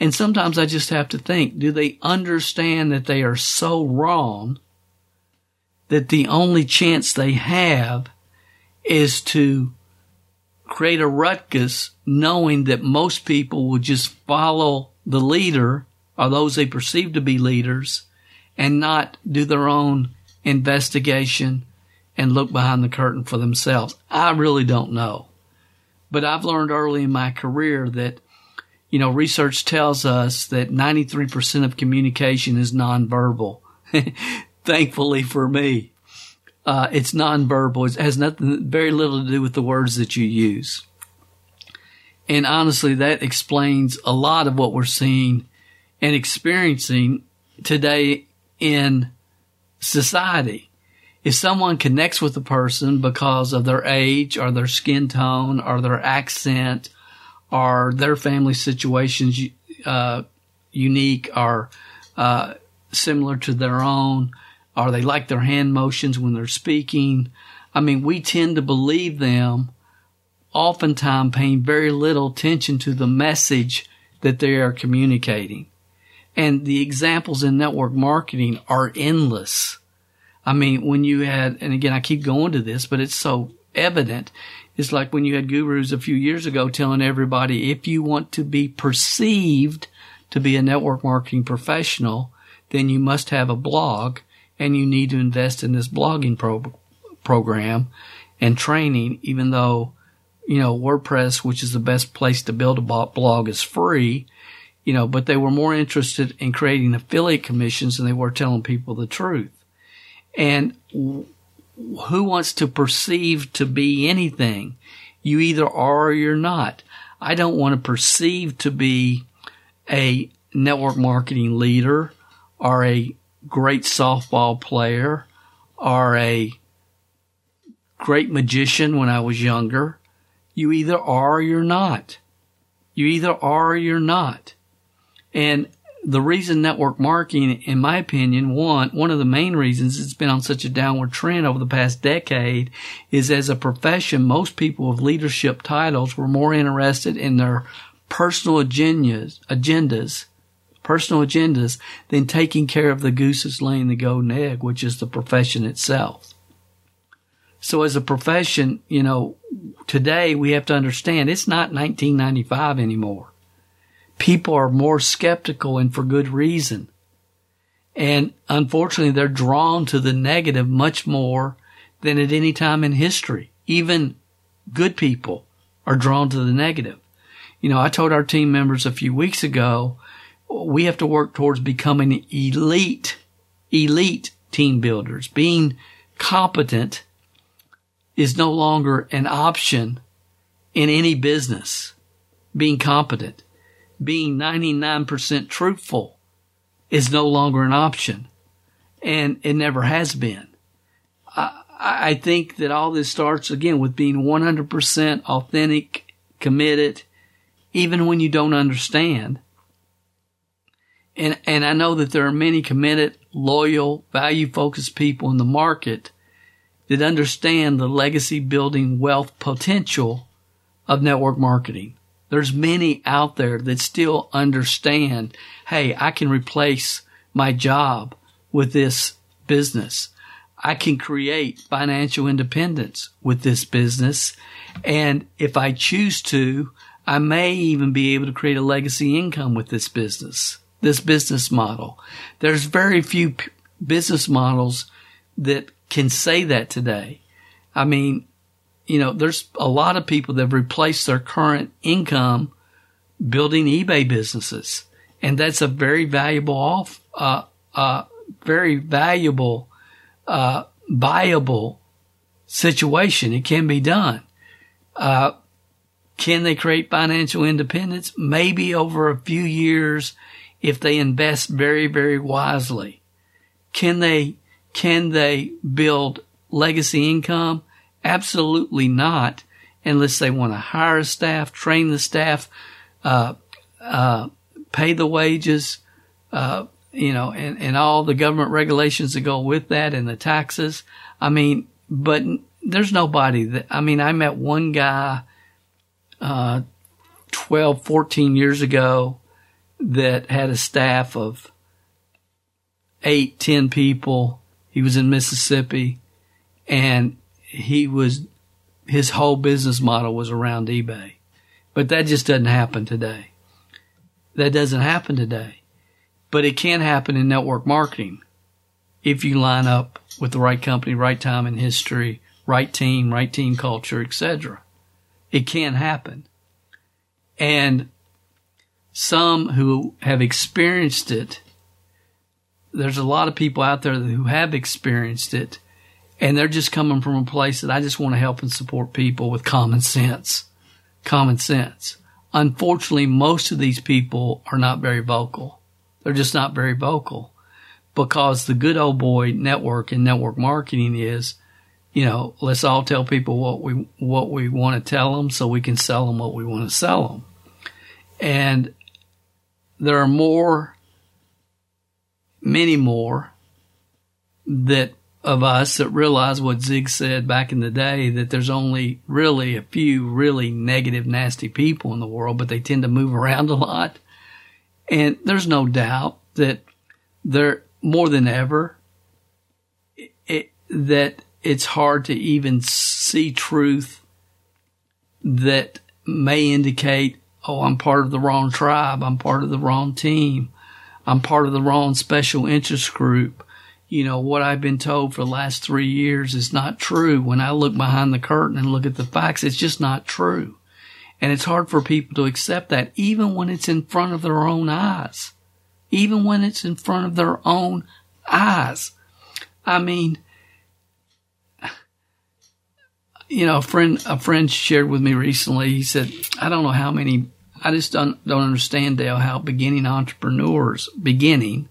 And sometimes I just have to think, do they understand that they are so wrong that the only chance they have is to create a ruckus knowing that most people will just follow the leader or those they perceive to be leaders and not do their own investigation and look behind the curtain for themselves. I really don't know. But I've learned early in my career that, you know, research tells us that 93% of communication is nonverbal. Thankfully for me, uh, it's nonverbal. It has nothing, very little to do with the words that you use. And honestly, that explains a lot of what we're seeing and experiencing today in society. If someone connects with a person because of their age or their skin tone or their accent or their family situations uh, unique or uh, similar to their own, or they like their hand motions when they're speaking, I mean, we tend to believe them, oftentimes paying very little attention to the message that they are communicating. And the examples in network marketing are endless. I mean, when you had, and again, I keep going to this, but it's so evident. It's like when you had gurus a few years ago telling everybody if you want to be perceived to be a network marketing professional, then you must have a blog and you need to invest in this blogging pro- program and training, even though, you know, WordPress, which is the best place to build a blog is free you know, but they were more interested in creating affiliate commissions than they were telling people the truth. And who wants to perceive to be anything? You either are or you're not. I don't want to perceive to be a network marketing leader or a great softball player or a great magician when I was younger. You either are or you're not. You either are or you're not. And the reason network marketing, in my opinion, one, one of the main reasons it's been on such a downward trend over the past decade is as a profession, most people with leadership titles were more interested in their personal agendas, agendas, personal agendas than taking care of the goose that's laying the golden egg, which is the profession itself. So as a profession, you know, today we have to understand it's not 1995 anymore people are more skeptical and for good reason. And unfortunately, they're drawn to the negative much more than at any time in history. Even good people are drawn to the negative. You know, I told our team members a few weeks ago, we have to work towards becoming elite, elite team builders. Being competent is no longer an option in any business. Being competent being 99% truthful is no longer an option. And it never has been. I, I think that all this starts again with being 100% authentic, committed, even when you don't understand. And, and I know that there are many committed, loyal, value focused people in the market that understand the legacy building wealth potential of network marketing. There's many out there that still understand, hey, I can replace my job with this business. I can create financial independence with this business. And if I choose to, I may even be able to create a legacy income with this business, this business model. There's very few p- business models that can say that today. I mean, you know, there's a lot of people that have replaced their current income building eBay businesses. And that's a very valuable off, uh, uh, very valuable, uh, viable situation. It can be done. Uh, can they create financial independence? Maybe over a few years if they invest very, very wisely. Can they, can they build legacy income? Absolutely not unless they want to hire staff, train the staff, uh, uh, pay the wages, uh, you know, and, and all the government regulations that go with that and the taxes. I mean, but there's nobody that, I mean, I met one guy, uh, 12, 14 years ago that had a staff of eight, ten people. He was in Mississippi and he was, his whole business model was around eBay. But that just doesn't happen today. That doesn't happen today. But it can happen in network marketing if you line up with the right company, right time in history, right team, right team culture, etc. It can happen. And some who have experienced it, there's a lot of people out there who have experienced it and they're just coming from a place that I just want to help and support people with common sense. Common sense. Unfortunately, most of these people are not very vocal. They're just not very vocal because the good old boy network and network marketing is, you know, let's all tell people what we, what we want to tell them so we can sell them what we want to sell them. And there are more, many more that of us that realize what Zig said back in the day that there's only really a few really negative, nasty people in the world, but they tend to move around a lot. And there's no doubt that there more than ever it, it, that it's hard to even see truth that may indicate, oh, I'm part of the wrong tribe, I'm part of the wrong team, I'm part of the wrong special interest group you know, what I've been told for the last three years is not true. When I look behind the curtain and look at the facts, it's just not true. And it's hard for people to accept that even when it's in front of their own eyes. Even when it's in front of their own eyes. I mean, you know, a friend, a friend shared with me recently, he said, I don't know how many, I just don't, don't understand, Dale, how beginning entrepreneurs, beginning,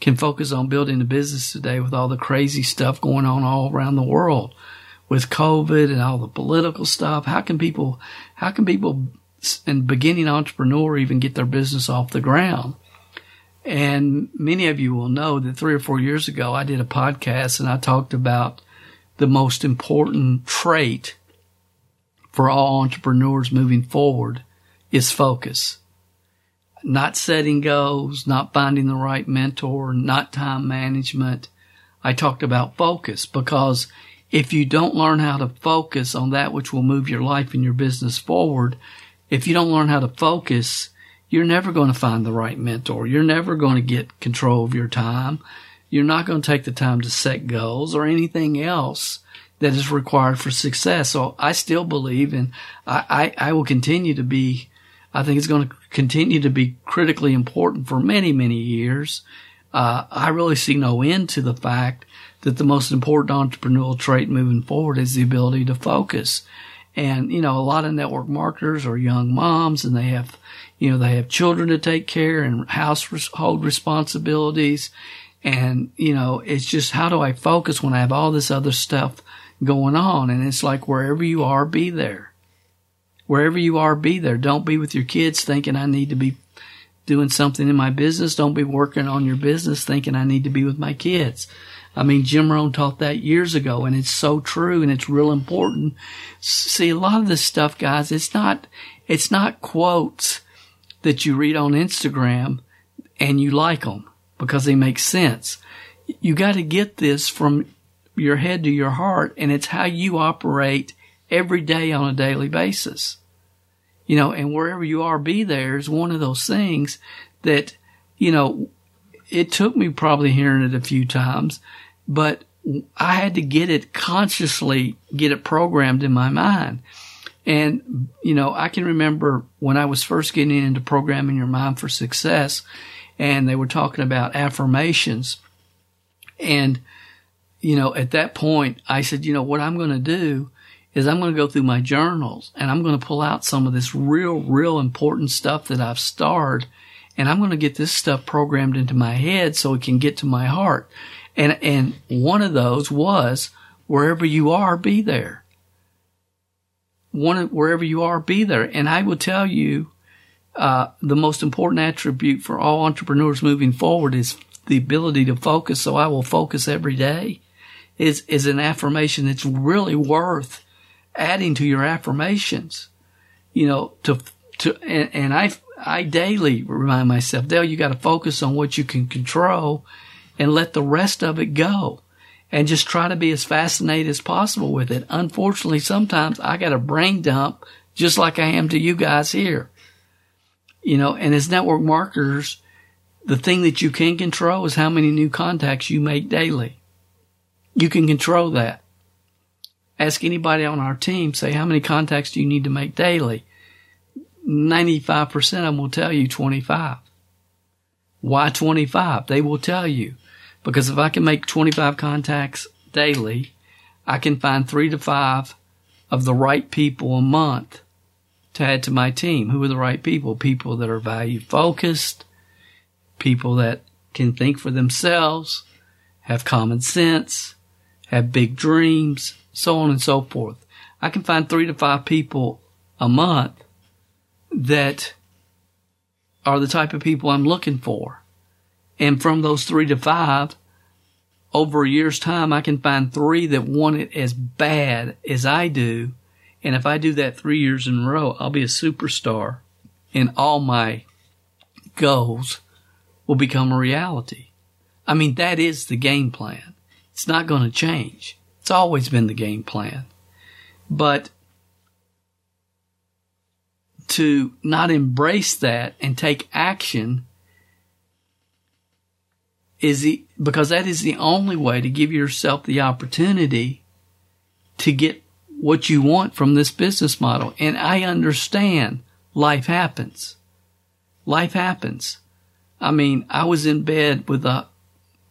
can focus on building a business today with all the crazy stuff going on all around the world with COVID and all the political stuff. How can people, how can people and beginning entrepreneur even get their business off the ground? And many of you will know that three or four years ago, I did a podcast and I talked about the most important trait for all entrepreneurs moving forward is focus not setting goals, not finding the right mentor, not time management. I talked about focus because if you don't learn how to focus on that which will move your life and your business forward, if you don't learn how to focus, you're never going to find the right mentor. You're never going to get control of your time. You're not going to take the time to set goals or anything else that is required for success. So I still believe and I, I, I will continue to be I think it's going to continue to be critically important for many, many years. Uh, I really see no end to the fact that the most important entrepreneurial trait moving forward is the ability to focus. And, you know, a lot of network marketers are young moms and they have, you know, they have children to take care and household responsibilities. And, you know, it's just how do I focus when I have all this other stuff going on? And it's like wherever you are, be there. Wherever you are, be there. Don't be with your kids thinking I need to be doing something in my business. Don't be working on your business thinking I need to be with my kids. I mean, Jim Rohn taught that years ago and it's so true and it's real important. See, a lot of this stuff, guys, it's not, it's not quotes that you read on Instagram and you like them because they make sense. You got to get this from your head to your heart, and it's how you operate every day on a daily basis. You know, and wherever you are, be there is one of those things that, you know, it took me probably hearing it a few times, but I had to get it consciously, get it programmed in my mind. And, you know, I can remember when I was first getting into programming your mind for success, and they were talking about affirmations. And, you know, at that point, I said, you know, what I'm going to do is I'm going to go through my journals and I'm going to pull out some of this real, real important stuff that I've starred and I'm going to get this stuff programmed into my head so it can get to my heart. And, and one of those was wherever you are, be there. One, wherever you are, be there. And I will tell you, uh, the most important attribute for all entrepreneurs moving forward is the ability to focus. So I will focus every day is, is an affirmation that's really worth adding to your affirmations, you know, to, to, and, and I, I daily remind myself, Dale, you got to focus on what you can control and let the rest of it go and just try to be as fascinated as possible with it. Unfortunately, sometimes I got a brain dump just like I am to you guys here you know, and as network marketers, the thing that you can control is how many new contacts you make daily. You can control that. Ask anybody on our team, say, how many contacts do you need to make daily? 95% of them will tell you 25. Why 25? They will tell you. Because if I can make 25 contacts daily, I can find three to five of the right people a month to add to my team. Who are the right people? People that are value focused, people that can think for themselves, have common sense, have big dreams, so on and so forth. I can find three to five people a month that are the type of people I'm looking for. And from those three to five, over a year's time, I can find three that want it as bad as I do and if I do that three years in a row, I'll be a superstar and all my goals will become a reality. I mean, that is the game plan. It's not going to change. It's always been the game plan. But to not embrace that and take action is the, because that is the only way to give yourself the opportunity to get what you want from this business model. And I understand life happens. Life happens. I mean, I was in bed with a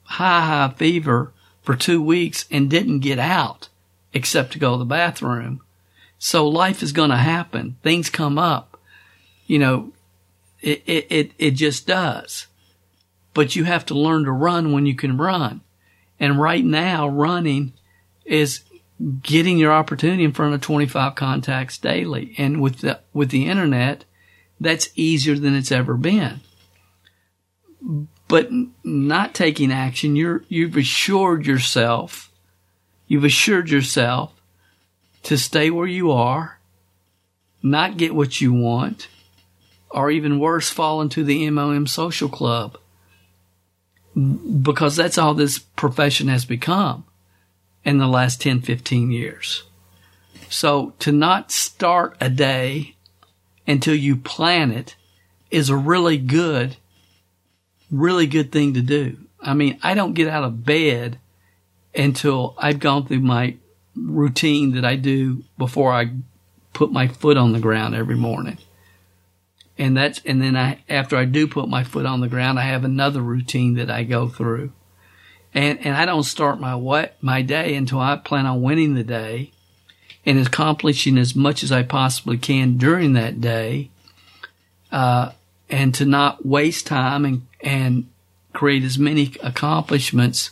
high, high fever for two weeks and didn't get out except to go to the bathroom. So life is going to happen. Things come up. You know, it, it, it, it just does. But you have to learn to run when you can run. And right now, running is getting your opportunity in front of 25 contacts daily. And with the, with the internet, that's easier than it's ever been. But not taking action, you're, you've assured yourself, you've assured yourself to stay where you are, not get what you want, or even worse, fall into the MOM social club. Because that's all this profession has become in the last 10, 15 years. So to not start a day until you plan it is a really good, really good thing to do. I mean, I don't get out of bed until I've gone through my routine that I do before I put my foot on the ground every morning. And that's, and then I, after I do put my foot on the ground, I have another routine that I go through and and I don't start my what my day until I plan on winning the day and accomplishing as much as I possibly can during that day, uh, and to not waste time and and create as many accomplishments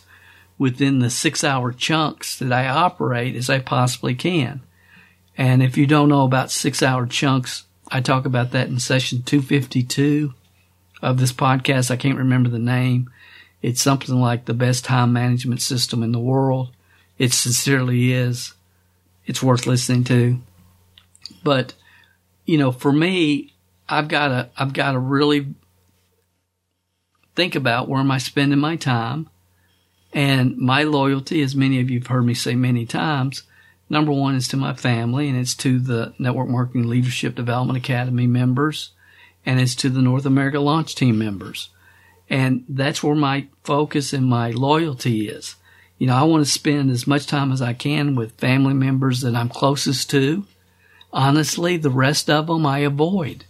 within the six hour chunks that I operate as I possibly can. And if you don't know about six hour chunks, I talk about that in session 252 of this podcast. I can't remember the name. It's something like the best time management system in the world. It sincerely is. It's worth listening to. But, you know, for me, I've got to, I've got to really think about where am I spending my time and my loyalty, as many of you have heard me say many times, number one is to my family and it's to the Network Marketing Leadership Development Academy members and it's to the North America Launch Team members. And that's where my focus and my loyalty is. You know, I want to spend as much time as I can with family members that I'm closest to. Honestly, the rest of them I avoid.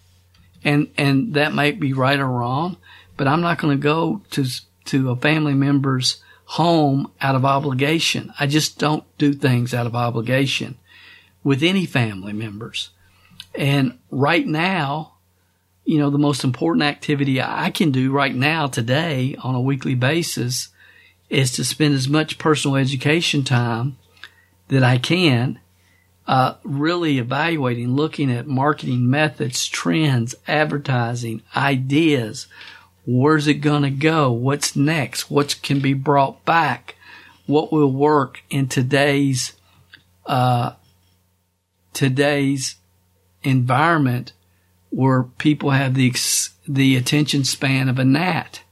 And, and that might be right or wrong, but I'm not going to go to, to a family member's home out of obligation. I just don't do things out of obligation with any family members. And right now, you know, the most important activity I can do right now today on a weekly basis is to spend as much personal education time that I can, uh, really evaluating, looking at marketing methods, trends, advertising, ideas, Where's it going to go? What's next? What can be brought back? What will work in today's, uh, today's environment where people have the, the attention span of a gnat?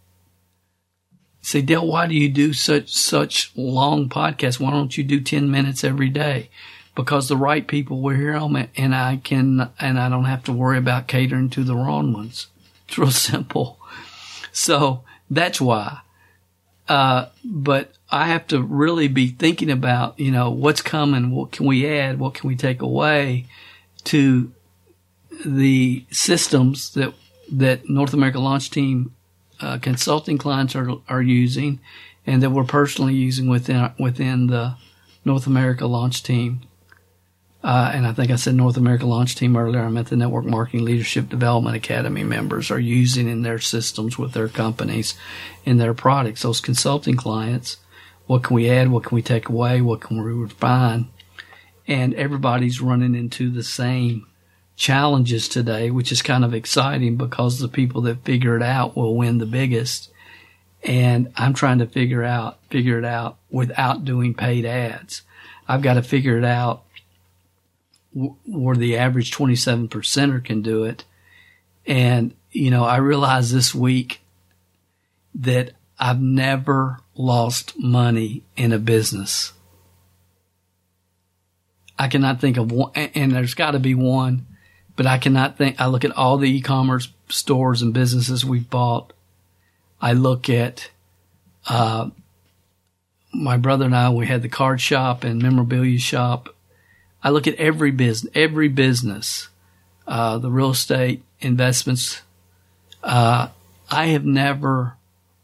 Say, Dale, why do you do such, such long podcasts? Why don't you do 10 minutes every day? Because the right people hear them and I can, and I don't have to worry about catering to the wrong ones. It's real simple. So that's why. Uh, but I have to really be thinking about, you know, what's coming, what can we add, what can we take away to the systems that that North America Launch Team uh, consulting clients are are using, and that we're personally using within within the North America Launch Team uh, and I think I said North America Launch Team earlier. I meant the Network Marketing Leadership Development Academy members are using in their systems with their companies, in their products. Those consulting clients, what can we add? What can we take away? What can we refine? And everybody's running into the same challenges today, which is kind of exciting because the people that figure it out will win the biggest. And I'm trying to figure out, figure it out without doing paid ads. I've got to figure it out where the average 27 percenter can do it. And, you know, I realized this week that I've never lost money in a business. I cannot think of one, and there's got to be one, but I cannot think. I look at all the e-commerce stores and businesses we've bought. I look at, uh, my brother and I, we had the card shop and memorabilia shop I look at every business, every business, uh, the real estate investments. Uh, I have never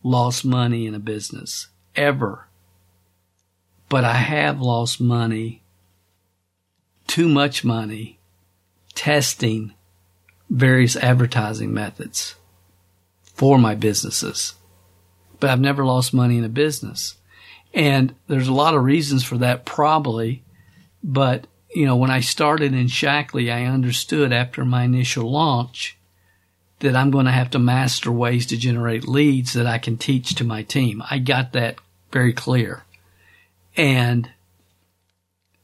lost money in a business ever, but I have lost money, too much money, testing various advertising methods for my businesses. But I've never lost money in a business. And there's a lot of reasons for that probably, but you know, when I started in Shaklee, I understood after my initial launch that I'm going to have to master ways to generate leads that I can teach to my team. I got that very clear. And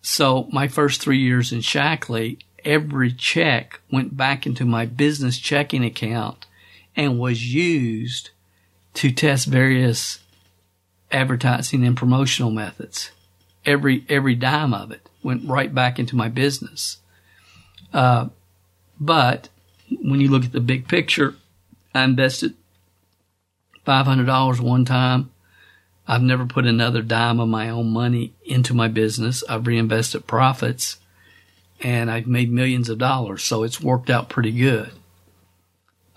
so my first three years in Shaklee, every check went back into my business checking account and was used to test various advertising and promotional methods. Every, every dime of it went right back into my business. Uh, but when you look at the big picture, I invested $500 one time. I've never put another dime of my own money into my business. I've reinvested profits and I've made millions of dollars. So it's worked out pretty good.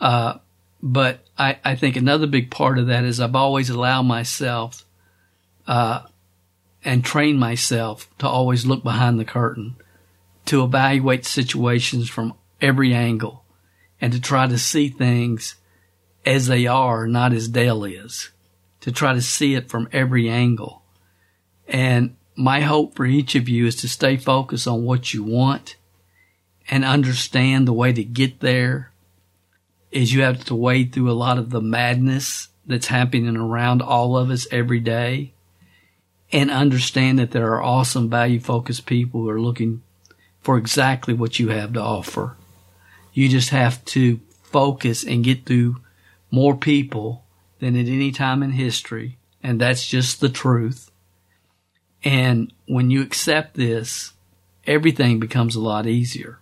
Uh, but I, I think another big part of that is I've always allowed myself, uh, and train myself to always look behind the curtain, to evaluate situations from every angle, and to try to see things as they are, not as Dale is. to try to see it from every angle. And my hope for each of you is to stay focused on what you want and understand the way to get there is you have to wade through a lot of the madness that's happening around all of us every day and understand that there are awesome value focused people who are looking for exactly what you have to offer. You just have to focus and get through more people than at any time in history. And that's just the truth. And when you accept this, everything becomes a lot easier.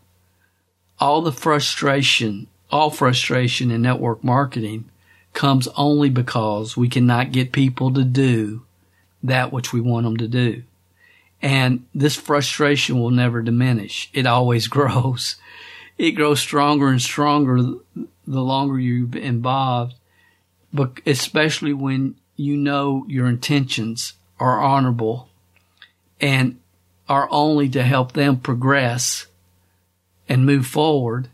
All the frustration, all frustration in network marketing comes only because we cannot get people to do that which we want them to do. And this frustration will never diminish. It always grows. It grows stronger and stronger the longer you're involved, but especially when you know your intentions are honorable and are only to help them progress and move forward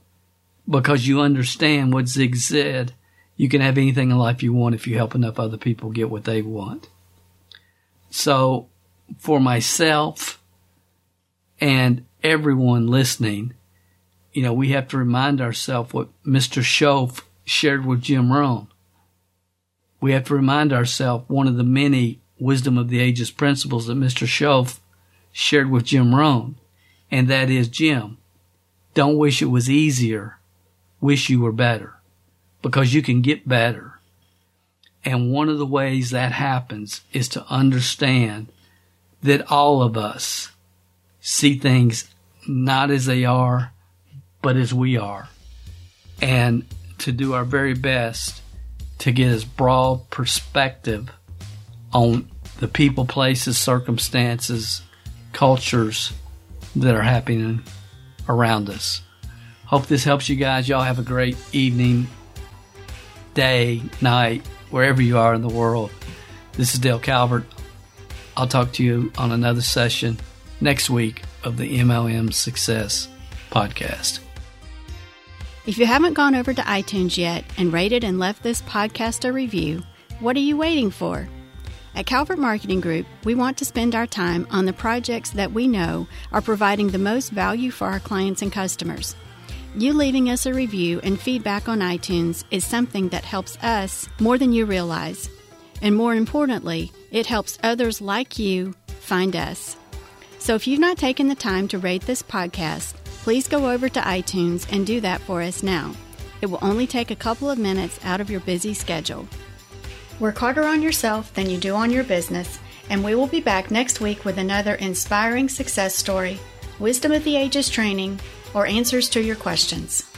because you understand what Zig said. You can have anything in life you want if you help enough other people get what they want. So for myself and everyone listening, you know, we have to remind ourselves what Mr. Shoaff shared with Jim Rohn. We have to remind ourselves one of the many wisdom of the ages principles that Mr. Shoaff shared with Jim Rohn, and that is Jim, don't wish it was easier, wish you were better, because you can get better. And one of the ways that happens is to understand that all of us see things not as they are, but as we are. And to do our very best to get as broad perspective on the people, places, circumstances, cultures that are happening around us. Hope this helps you guys. Y'all have a great evening, day, night, wherever you are in the world. This is Dale Calvert. I'll talk to you on another session next week of the MLM Success Podcast. If you haven't gone over to iTunes yet and rated and left this podcast a review, what are you waiting for? At Calvert Marketing Group, we want to spend our time on the projects that we know are providing the most value for our clients and customers. You leaving us a review and feedback on iTunes is something that helps us more than you realize. And more importantly, it helps others like you find us. So if you've not taken the time to rate this podcast, please go over to iTunes and do that for us now. It will only take a couple of minutes out of your busy schedule. Work harder on yourself than you do on your business, and we will be back next week with another inspiring success story, wisdom of the ages training, or answers to your questions.